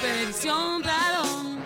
Expedición Pradón.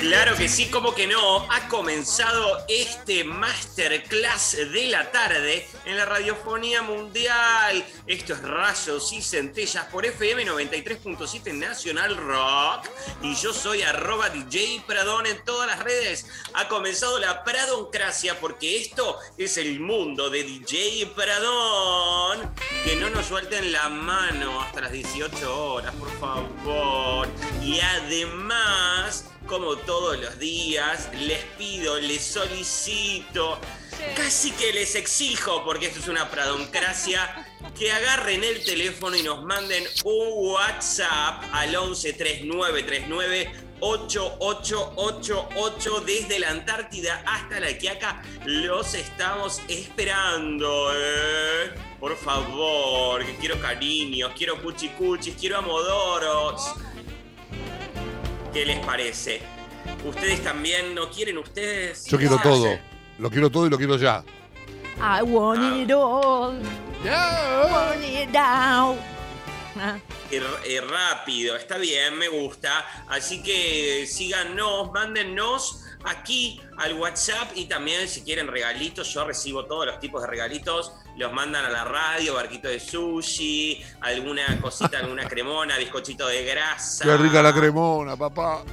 Claro que sí, como que no. Ha comenzado este masterclass de la tarde en la radiofonía mundial. Esto es Rayos y Centellas por FM 93.7 Nacional Rock. Y yo soy arroba DJ Pradón en todas las redes. Ha comenzado la Pradoncracia porque esto es el mundo de DJ Pradón. Que no nos suelten la mano hasta las 18 horas, por favor. Y además como todos los días, les pido, les solicito, casi que les exijo, porque esto es una pradoncracia, que agarren el teléfono y nos manden un WhatsApp al 113939 8888 desde la Antártida hasta la Quiaca. Los estamos esperando. ¿eh? Por favor, que quiero cariños, quiero cuchicuchis, quiero amodoros. ¿Qué les parece? ¿Ustedes también no quieren ustedes? Yo quiero ¿Qué todo. Lo quiero todo y lo quiero ya. I want it all. Want it now. Ah, y rápido, está bien, me gusta. Así que síganos, mándennos aquí al WhatsApp y también si quieren regalitos, yo recibo todos los tipos de regalitos. Los mandan a la radio, barquito de sushi, alguna cosita, alguna cremona, bizcochito de grasa. Qué rica la cremona, papá.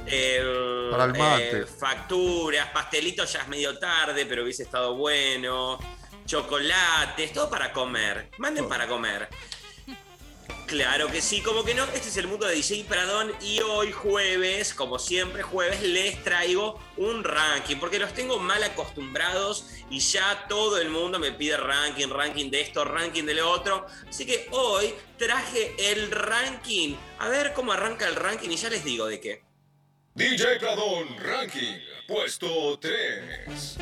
Para el mate. eh, facturas, pastelitos ya es medio tarde, pero hubiese estado bueno. Chocolates, todo para comer. Manden para comer. Claro que sí, como que no. Este es el mundo de DJ Pradón y hoy jueves, como siempre jueves, les traigo un ranking, porque los tengo mal acostumbrados y ya todo el mundo me pide ranking, ranking de esto, ranking de lo otro. Así que hoy traje el ranking. A ver cómo arranca el ranking y ya les digo de qué. DJ Pradón Ranking, puesto 3.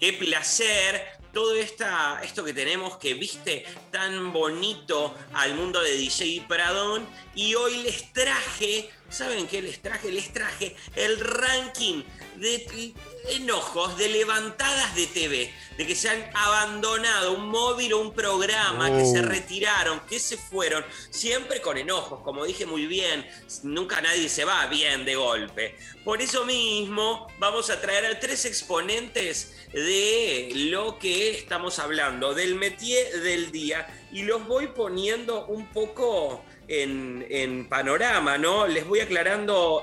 Qué placer todo esta, esto que tenemos que viste tan bonito al mundo de DJ Pradón. Y hoy les traje, ¿saben qué les traje? Les traje el ranking de enojos, de levantadas de TV, de que se han abandonado un móvil o un programa, que se Oh. retiraron, que se fueron, siempre con enojos, como dije muy bien, nunca nadie se va bien de golpe. Por eso mismo vamos a traer a tres exponentes de lo que estamos hablando, del métier del día, y los voy poniendo un poco en, panorama, ¿no? Les voy aclarando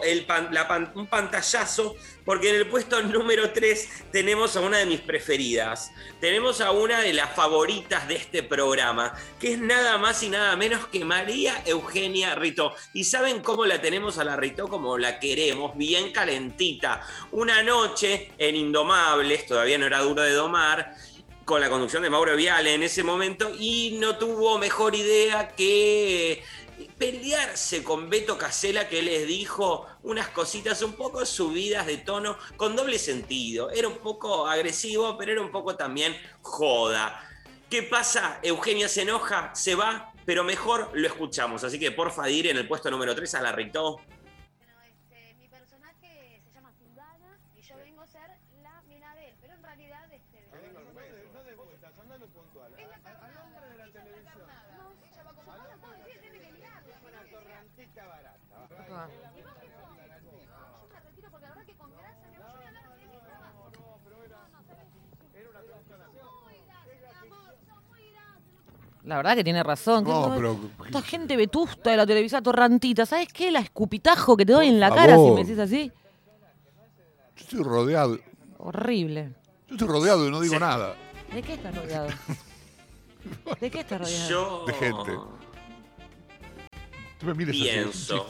un pantallazo, porque en el puesto número 3 tenemos a una de mis preferidas. Tenemos a una de las favoritas de este programa, que es nada más y nada menos que María Eugenia Rito. ¿Y saben cómo la tenemos a la Rito? Como la queremos, bien calentita. Una noche en Indomables, todavía no era duro de domar, con la conducción de Mauro Viale en ese momento y no tuvo mejor idea que pelearse con Beto Casela que les dijo unas cositas un poco subidas de tono con doble sentido. Era un poco agresivo, pero era un poco también joda. ¿Qué pasa? Eugenia se enoja, se va, pero mejor lo escuchamos. Así que porfa, ir en el puesto número 3 a la Rito. Bueno, este, mi personaje se llama Silvana y yo vengo a ser la mina de él, pero en realidad este, de- Ella está- ella está encarnada. No, ella va como ahora todo el día tiene que liarla con alguien. ah. Y vos qué sos? Yo me retiro porque la verdad que con grasa me voy a hablar de mi trabajo. No, pero era. No, no, ¿sabes? Era una Muy grasa, mi amor, sos muy La verdad que tiene razón. No, pero. Esta gente vetusta de la televisión torrantita, ¿sabes qué? La escupitajo que te doy Por en la cara si me decís así. Yo estoy rodeado. Horrible. Yo estoy rodeado y no digo Sí. nada. ¿De qué estás rodeado? ¿De qué estás rodeado? Yo. De gente. Me mires Pienso.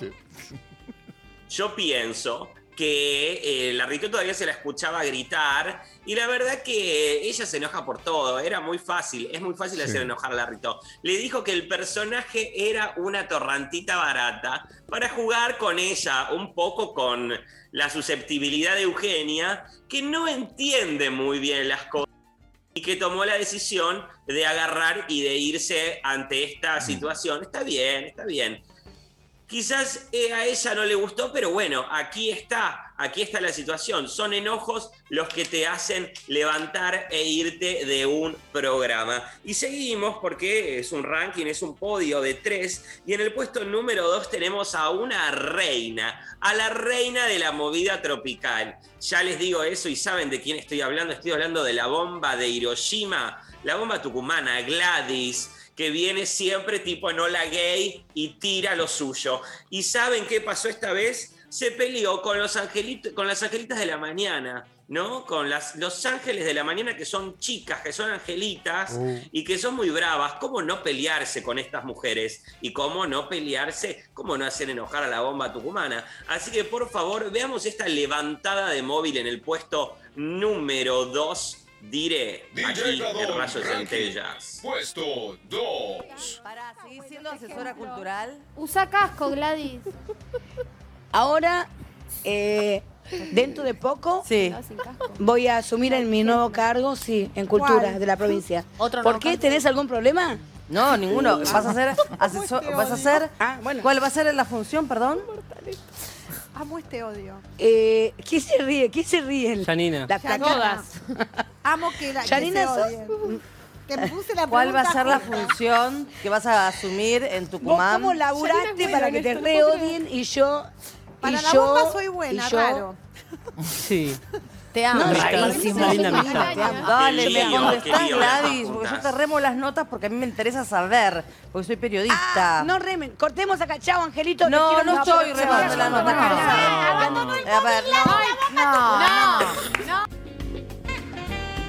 Yo pienso que eh, la todavía se la escuchaba gritar y la verdad que ella se enoja por todo, era muy fácil, es muy fácil Sí. hacer enojar a la Rito. Le dijo que el personaje era una torrantita barata para jugar con ella, un poco con la susceptibilidad de Eugenia, que no entiende muy bien las cosas y que tomó la decisión de agarrar y de irse ante esta situación. Está bien, está bien. Quizás eh, a ella no le gustó, pero bueno, aquí está. aquí está la situación. Son enojos los que te hacen levantar e irte de un programa. Y seguimos porque es un ranking, es un podio de tres. Y en el puesto número dos tenemos a una reina, a la reina de la movida tropical. Ya les digo eso y saben de quién estoy hablando. Estoy hablando de la bomba de Hiroshima, la bomba tucumana, Gladys que viene siempre tipo en hola gay y tira lo suyo. ¿Y saben qué pasó esta vez? Se peleó con, los angelitos, con las angelitas de la mañana, ¿no? Con las, los ángeles de la mañana que son chicas, que son angelitas Uh. y que son muy bravas. ¿Cómo no pelearse con estas mujeres? ¿Y cómo no pelearse? ¿Cómo no hacer enojar a la bomba tucumana? Así que por favor, veamos esta levantada de móvil en el puesto número 2. Diré DJ aquí en ranking, Centellas. puesto 2. Para seguir siendo asesora cultural. Usa casco, Gladys. Ahora, eh, dentro de poco, Sí. Voy a asumir en mi nuevo cargo, sí, en cultura ¿Cuál? de la provincia. Otro ¿Por nuevo qué? cargo. ¿Tenés algún problema? No, ninguno. Vas a ser asesor, vas a ser. Ah, bueno. ¿Cuál va a ser la función, perdón? Amo este odio. Eh, ¿Quién se ríe? ¿Quién se ríe? Janina. La. Todas. Amo que la que Janina, se sos- odien. Te puse la ¿Cuál va a ser la función que vas a asumir en ¿Vos Tucumán? cómo laburaste para que te reodien y yo... Para y la yo, bomba soy buena, y yo- raro. Sí. Te amo. No, Rarísimo. Linda amistad. Dale, me contestás, las Gladys, porque yo te remo las notas porque a mí me interesa saber, porque soy periodista. Ah, no remen. Cortemos acá. Chao, Angelito. te No, no estoy remando la nota. A ver, no. No.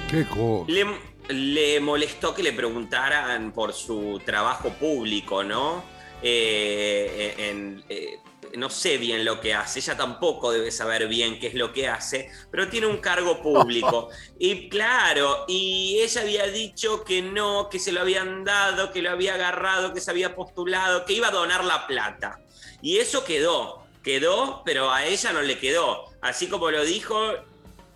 Qué cosa. Le, le molestó que le preguntaran por su trabajo público, ¿no? Eh, en- eh, no sé bien lo que hace, ella tampoco debe saber bien qué es lo que hace, pero tiene un cargo público. Y claro, y ella había dicho que no, que se lo habían dado, que lo había agarrado, que se había postulado, que iba a donar la plata. Y eso quedó, quedó, pero a ella no le quedó. Así como lo dijo,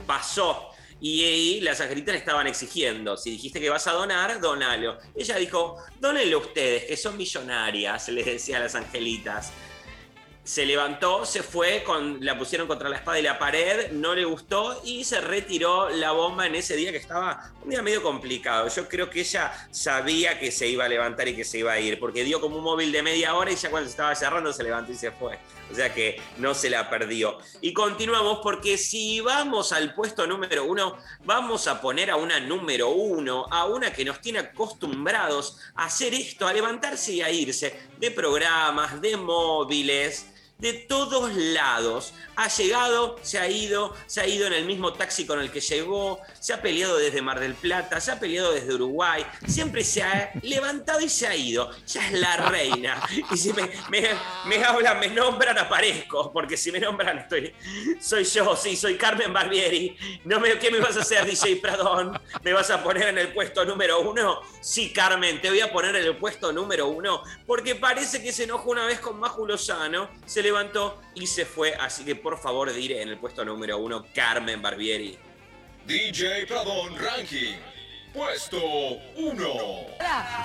pasó. Y, y las angelitas le estaban exigiendo, si dijiste que vas a donar, donalo. Ella dijo, donenlo ustedes, que son millonarias, les decía a las angelitas. Se levantó, se fue, con, la pusieron contra la espada y la pared, no le gustó y se retiró la bomba en ese día que estaba un día medio complicado. Yo creo que ella sabía que se iba a levantar y que se iba a ir, porque dio como un móvil de media hora y ya cuando se estaba cerrando se levantó y se fue. O sea que no se la perdió. Y continuamos porque si vamos al puesto número uno, vamos a poner a una número uno, a una que nos tiene acostumbrados a hacer esto, a levantarse y a irse de programas, de móviles, de todos lados. Ha llegado, se ha ido, se ha ido en el mismo taxi con el que llegó, se ha peleado desde Mar del Plata, se ha peleado desde Uruguay, siempre se ha levantado y se ha ido. Ya es la reina. Y si me, me, hablan, me nombran, aparezco, porque si me nombran estoy, soy yo, sí, soy Carmen Barbieri. No me, ¿Qué me vas a hacer, DJ Pradón? ¿Me vas a poner en el puesto número uno? Sí, Carmen, te voy a poner en el puesto número uno, porque parece que se enojó una vez con Maju Lozano, se levantó y se fue. Así que por favor, diré en el puesto número uno, Carmen Barbieri. DJ Pradón Ranking, puesto 1.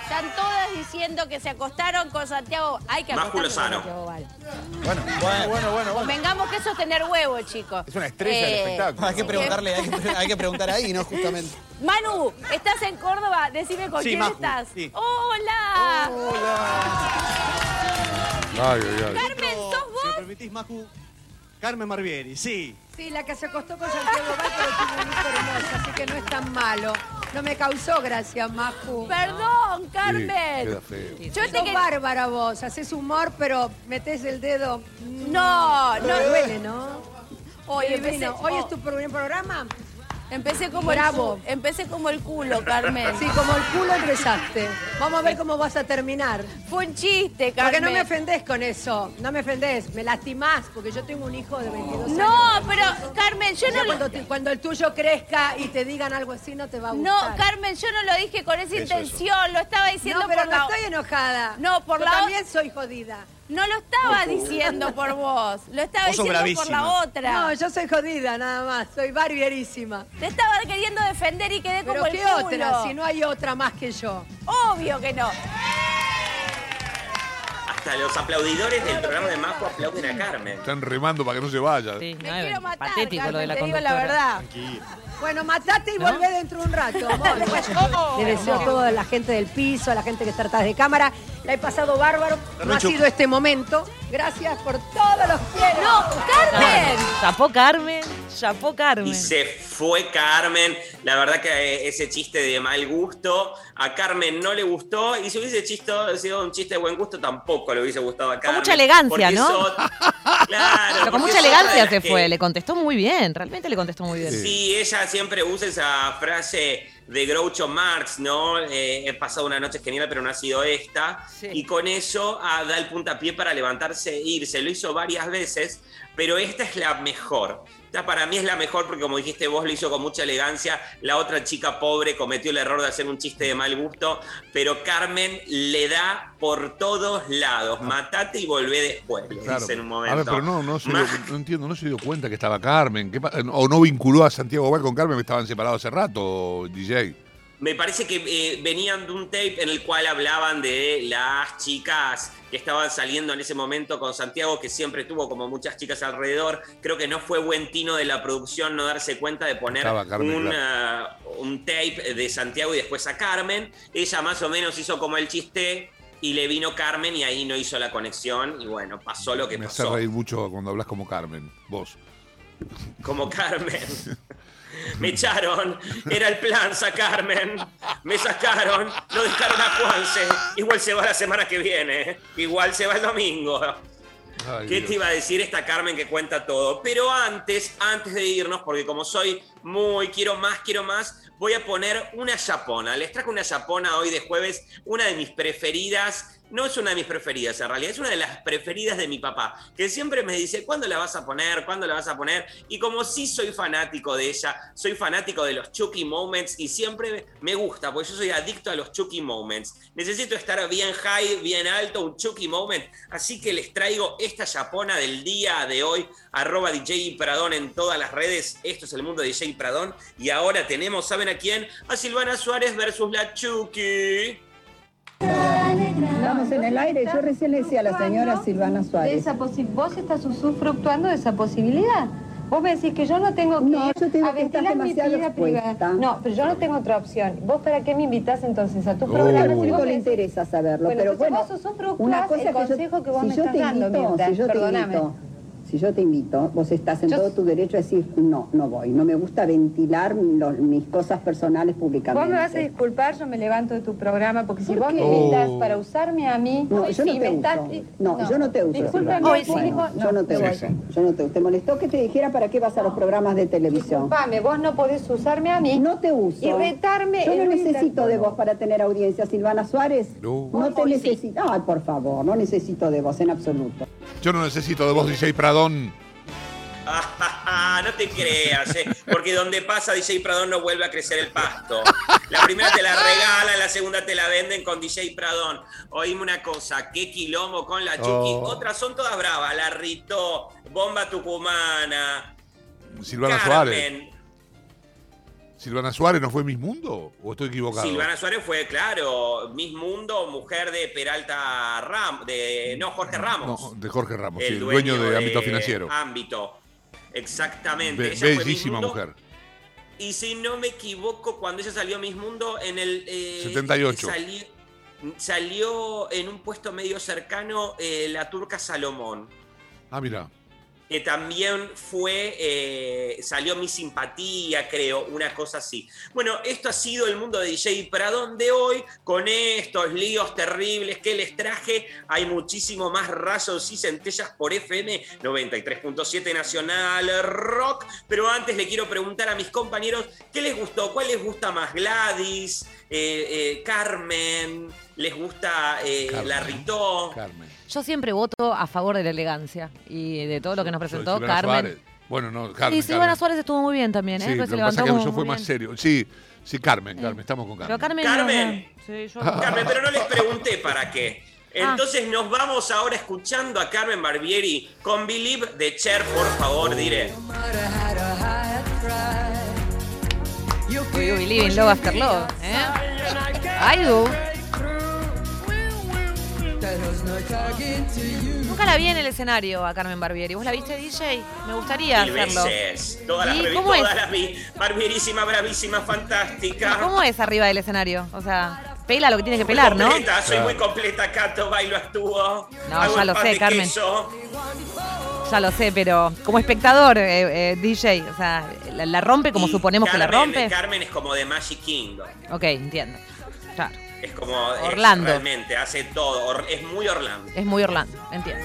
Están todas diciendo que se acostaron con Santiago. Hay que Maju acostarse con Lozano. Santiago Val. Bueno, bueno, bueno, bueno. Convengamos que eso es tener huevo, chicos. Es una estrella del Eh, espectáculo. Hay que preguntarle, hay que, hay que preguntar ahí, ¿no? Justamente. Manu, ¿estás en Córdoba? Decime con Sí, quién Maju, estás. sí. ¡Hola! Ay, ay, ay. Permitís, Maju. Carmen Marbieri, sí. Sí, la que se acostó con Santiago Val, pero tuvo un hijo hermoso, así que no es tan malo. No me causó gracia, Maju. Perdón, Sí, Carmen. queda feo. Yo te Sos que... bárbara vos, haces humor, pero metes el dedo. No, No duele, ¿no? Hoy empecé. Hoy oh, es tu primer programa. Empecé como Bravo. el empecé como el culo, Carmen. Sí, como el culo empezaste. Vamos a ver cómo vas a terminar. Fue un chiste, Porque Carmen. no me ofendés con eso. No me ofendés. Me lastimás porque yo tengo un hijo de 22 años. No, pero Carmen, yo no cuando, te- cuando el tuyo crezca y te digan algo así, no te va a No, gustar. Carmen, yo no lo dije con esa Eso, intención, lo estaba diciendo no, pero por no la estoy enojada. No, por Yo la o- también soy jodida. No lo estaba diciendo por vos, lo estaba diciendo por la otra. No, yo soy jodida nada más. Soy barbierísima. Te estaba queriendo defender y quedé Pero como qué el culo. otra, si no hay otra más que yo. Obvio que no. hasta los aplaudidores del programa de Majo aplauden a Carmen. Están remando para que no se vaya. Sí, Me no, quiero matar, patético lo de Carmen, la te digo la verdad. Bueno, matate y ¿No? volvé dentro de un rato. amor. Le deseo a toda la gente del piso, a la gente que está atrás de cámara. La he pasado bárbaro. No ha sido este momento. Gracias por todos los quiero. ¡No, Carmen! Chapó Carmen, chapó Carmen. Y se fue Carmen. La verdad que eh, ese chiste de mal gusto a Carmen no le gustó. Y si hubiese chisto- sido un chiste de buen gusto, tampoco le hubiese gustado a Carmen. mucha elegancia, ¿no? Claro. Pero con mucha elegancia se que- fue, le contestó muy bien, realmente le contestó muy bien. Sí, ella siempre usa esa frase de Groucho Marx, ¿no? Eh, he pasado una noche genial, pero no ha sido esta. Sí. Y con eso ah, da el puntapié para levantarse e irse. Lo hizo varias veces, pero esta es la mejor. Esta para mí es la mejor porque, como dijiste vos, lo hizo con mucha elegancia. La otra chica pobre cometió el error de hacer un chiste de mal gusto, pero Carmen le da por todos lados. Matate y volvé después, Claro. dice en un A momento. ver, pero no, no, se dio- no entiendo, no se dio cuenta que estaba Carmen. ¿Qué pa- o no vinculó a Santiago Val con Carmen, que estaban separados hace rato, DJ. Me parece que eh, venían de un tape en el cual hablaban de las chicas que estaban saliendo en ese momento con Santiago, que siempre tuvo como muchas chicas alrededor. Creo que no fue buen tino de la producción no darse cuenta de poner Carmen, un, tape de Santiago y después a Carmen. Ella más o menos hizo como el chiste y le vino Carmen y ahí no hizo la conexión y bueno, pasó lo que Me hace pasó. reír mucho cuando hablas como Carmen, vos. como Carmen. Me echaron, era el plan sacarme. Me sacaron, lo dejaron a Juanse. Igual se va la semana que viene, igual se va el domingo. Ay, ¿Qué Dios. te iba a decir esta Carmen que cuenta todo? Pero antes, antes de irnos, porque como soy muy quiero más, quiero más, voy a poner una chapona. Les trajo una chapona hoy de jueves, una de mis preferidas. No es una de mis preferidas en realidad, es una de las preferidas de mi papá, que siempre me dice, ¿cuándo la vas a poner? ¿Cuándo la vas a poner? Y como sí soy fanático de ella, soy fanático de los Chucky Moments y siempre me gusta, porque yo soy adicto a los Chucky Moments. Necesito estar bien high, bien alto, un Chucky Moment. Así que les traigo esta chapona del día de hoy, arroba DJ Pradón en todas las redes. Esto es el mundo de DJ Pradón. Y ahora tenemos, ¿saben a quién? A Silvana Suárez versus la Chucky. Estamos en el aire. Yo recién le decía a la señora Silvana De Suárez. esa posi- vos estás usufructuando de esa posibilidad. Vos me decís que yo no tengo que No, yo te digo a que estás mi demasiado vida privada. No, pero yo no tengo otra opción. ¿Vos para qué me invitas entonces a tu Oh. programa? Al Si público vos le me- interesa saberlo, Bueno, pero bueno, vos una cosa el que yo, consejo que vos si me yo estás te dando, invito, Mirta, si yo te perdóname. invito, si yo te invito, vos estás en Yo- todo tu derecho a decir no, no voy. No me gusta ventilar lo- mis cosas personales públicamente. Vos me vas a disculpar, yo me levanto de tu programa, porque si ¿Por vos me invitas Oh. para usarme a mí, No, yo no te uso. estás- No, yo no te uso. Discúlpame, público, Bueno, yo no te Sí, uso. sí. Yo no te uso. ¿Te molestó que te dijera para qué vas a los programas de televisión? Disculpame, vos no podés usarme a mí. No te uso. Y retarme Yo no necesito de vos para tener audiencia, Silvana Suárez. No. No te necesito. Ay, por favor, no necesito de vos en absoluto. Yo no necesito de vos, DJ Pradón. Ah, no te creas, eh, porque donde pasa DJ Pradón no vuelve a crecer el pasto. La primera te la regalan, la segunda te la venden con DJ Pradón. Oíme una cosa, qué quilombo con la Chucky. Oh. Otras son todas bravas, la Rito, Bomba Tucumana, Silvana Suárez. ¿Silvana Suárez no fue Miss Mundo? ¿O estoy equivocado? Silvana Suárez fue, claro, Miss Mundo, mujer de Peralta Ram, de no Jorge Ramos. No, de Jorge Ramos, sí, el el dueño, de, ámbito financiero. Ámbito. Exactamente. Be- Ella bellísima mujer. Y si no me equivoco, cuando ella salió Miss Mundo, en el... eh, 78. Salió, salió en un puesto medio cercano eh, la turca Salomón, Ah, mira. Que también fue, eh, salió Mi Simpatía, creo, una cosa así. Bueno, esto ha sido el mundo de DJ Pradón de hoy, con estos líos terribles que les traje. Hay muchísimo más rayos y centellas por FM 93.7 Nacional Rock. Pero antes le quiero preguntar a mis compañeros, ¿qué les gustó? ¿Cuál les gusta más? Gladys, eh, eh, Carmen, ¿les gusta eh, Carmen. la Ritó? Carmen. Yo siempre voto a favor de la elegancia y de todo lo que nos Soy presentó Silvana Carmen. Suárez. Bueno, no, Carmen. y Silvana Carmen. Suárez estuvo muy bien también, ¿eh? Sí, que lo se que pasa es que yo más bien. serio. Sí, sí, Carmen, Carmen, estamos con Pero Carmen. Carmen. Carmen. no- Sí, yo- Carmen, pero no les pregunté para qué. Ah. Entonces nos vamos ahora escuchando a Carmen Barbieri con Believe de Cher, por favor, diré. You believe in love after love, ¿eh? I do. Nunca la vi en el escenario a Carmen Barbieri. ¿Vos la viste, DJ? Me gustaría Mil hacerlo. veces. Todas las, ¿Y revi- cómo es? todas las vi. Barbierísima, bravísima, fantástica. ¿Cómo es arriba del escenario? O sea, pela lo que tiene que pelar, ¿no? Completa, soy muy completa, Cato, bailo, actúo. No, hago ya lo sé, Carmen. queso. Ya lo sé, pero como espectador, eh, eh, DJ, o sea, ¿la, la rompe como Y suponemos que la rompe? Carmen es como de Magic Kingdom. Ok, entiendo. Claro, Es como. es Orlando. realmente, hace todo. Or- es muy Orlando. es muy Orlando, entiendo.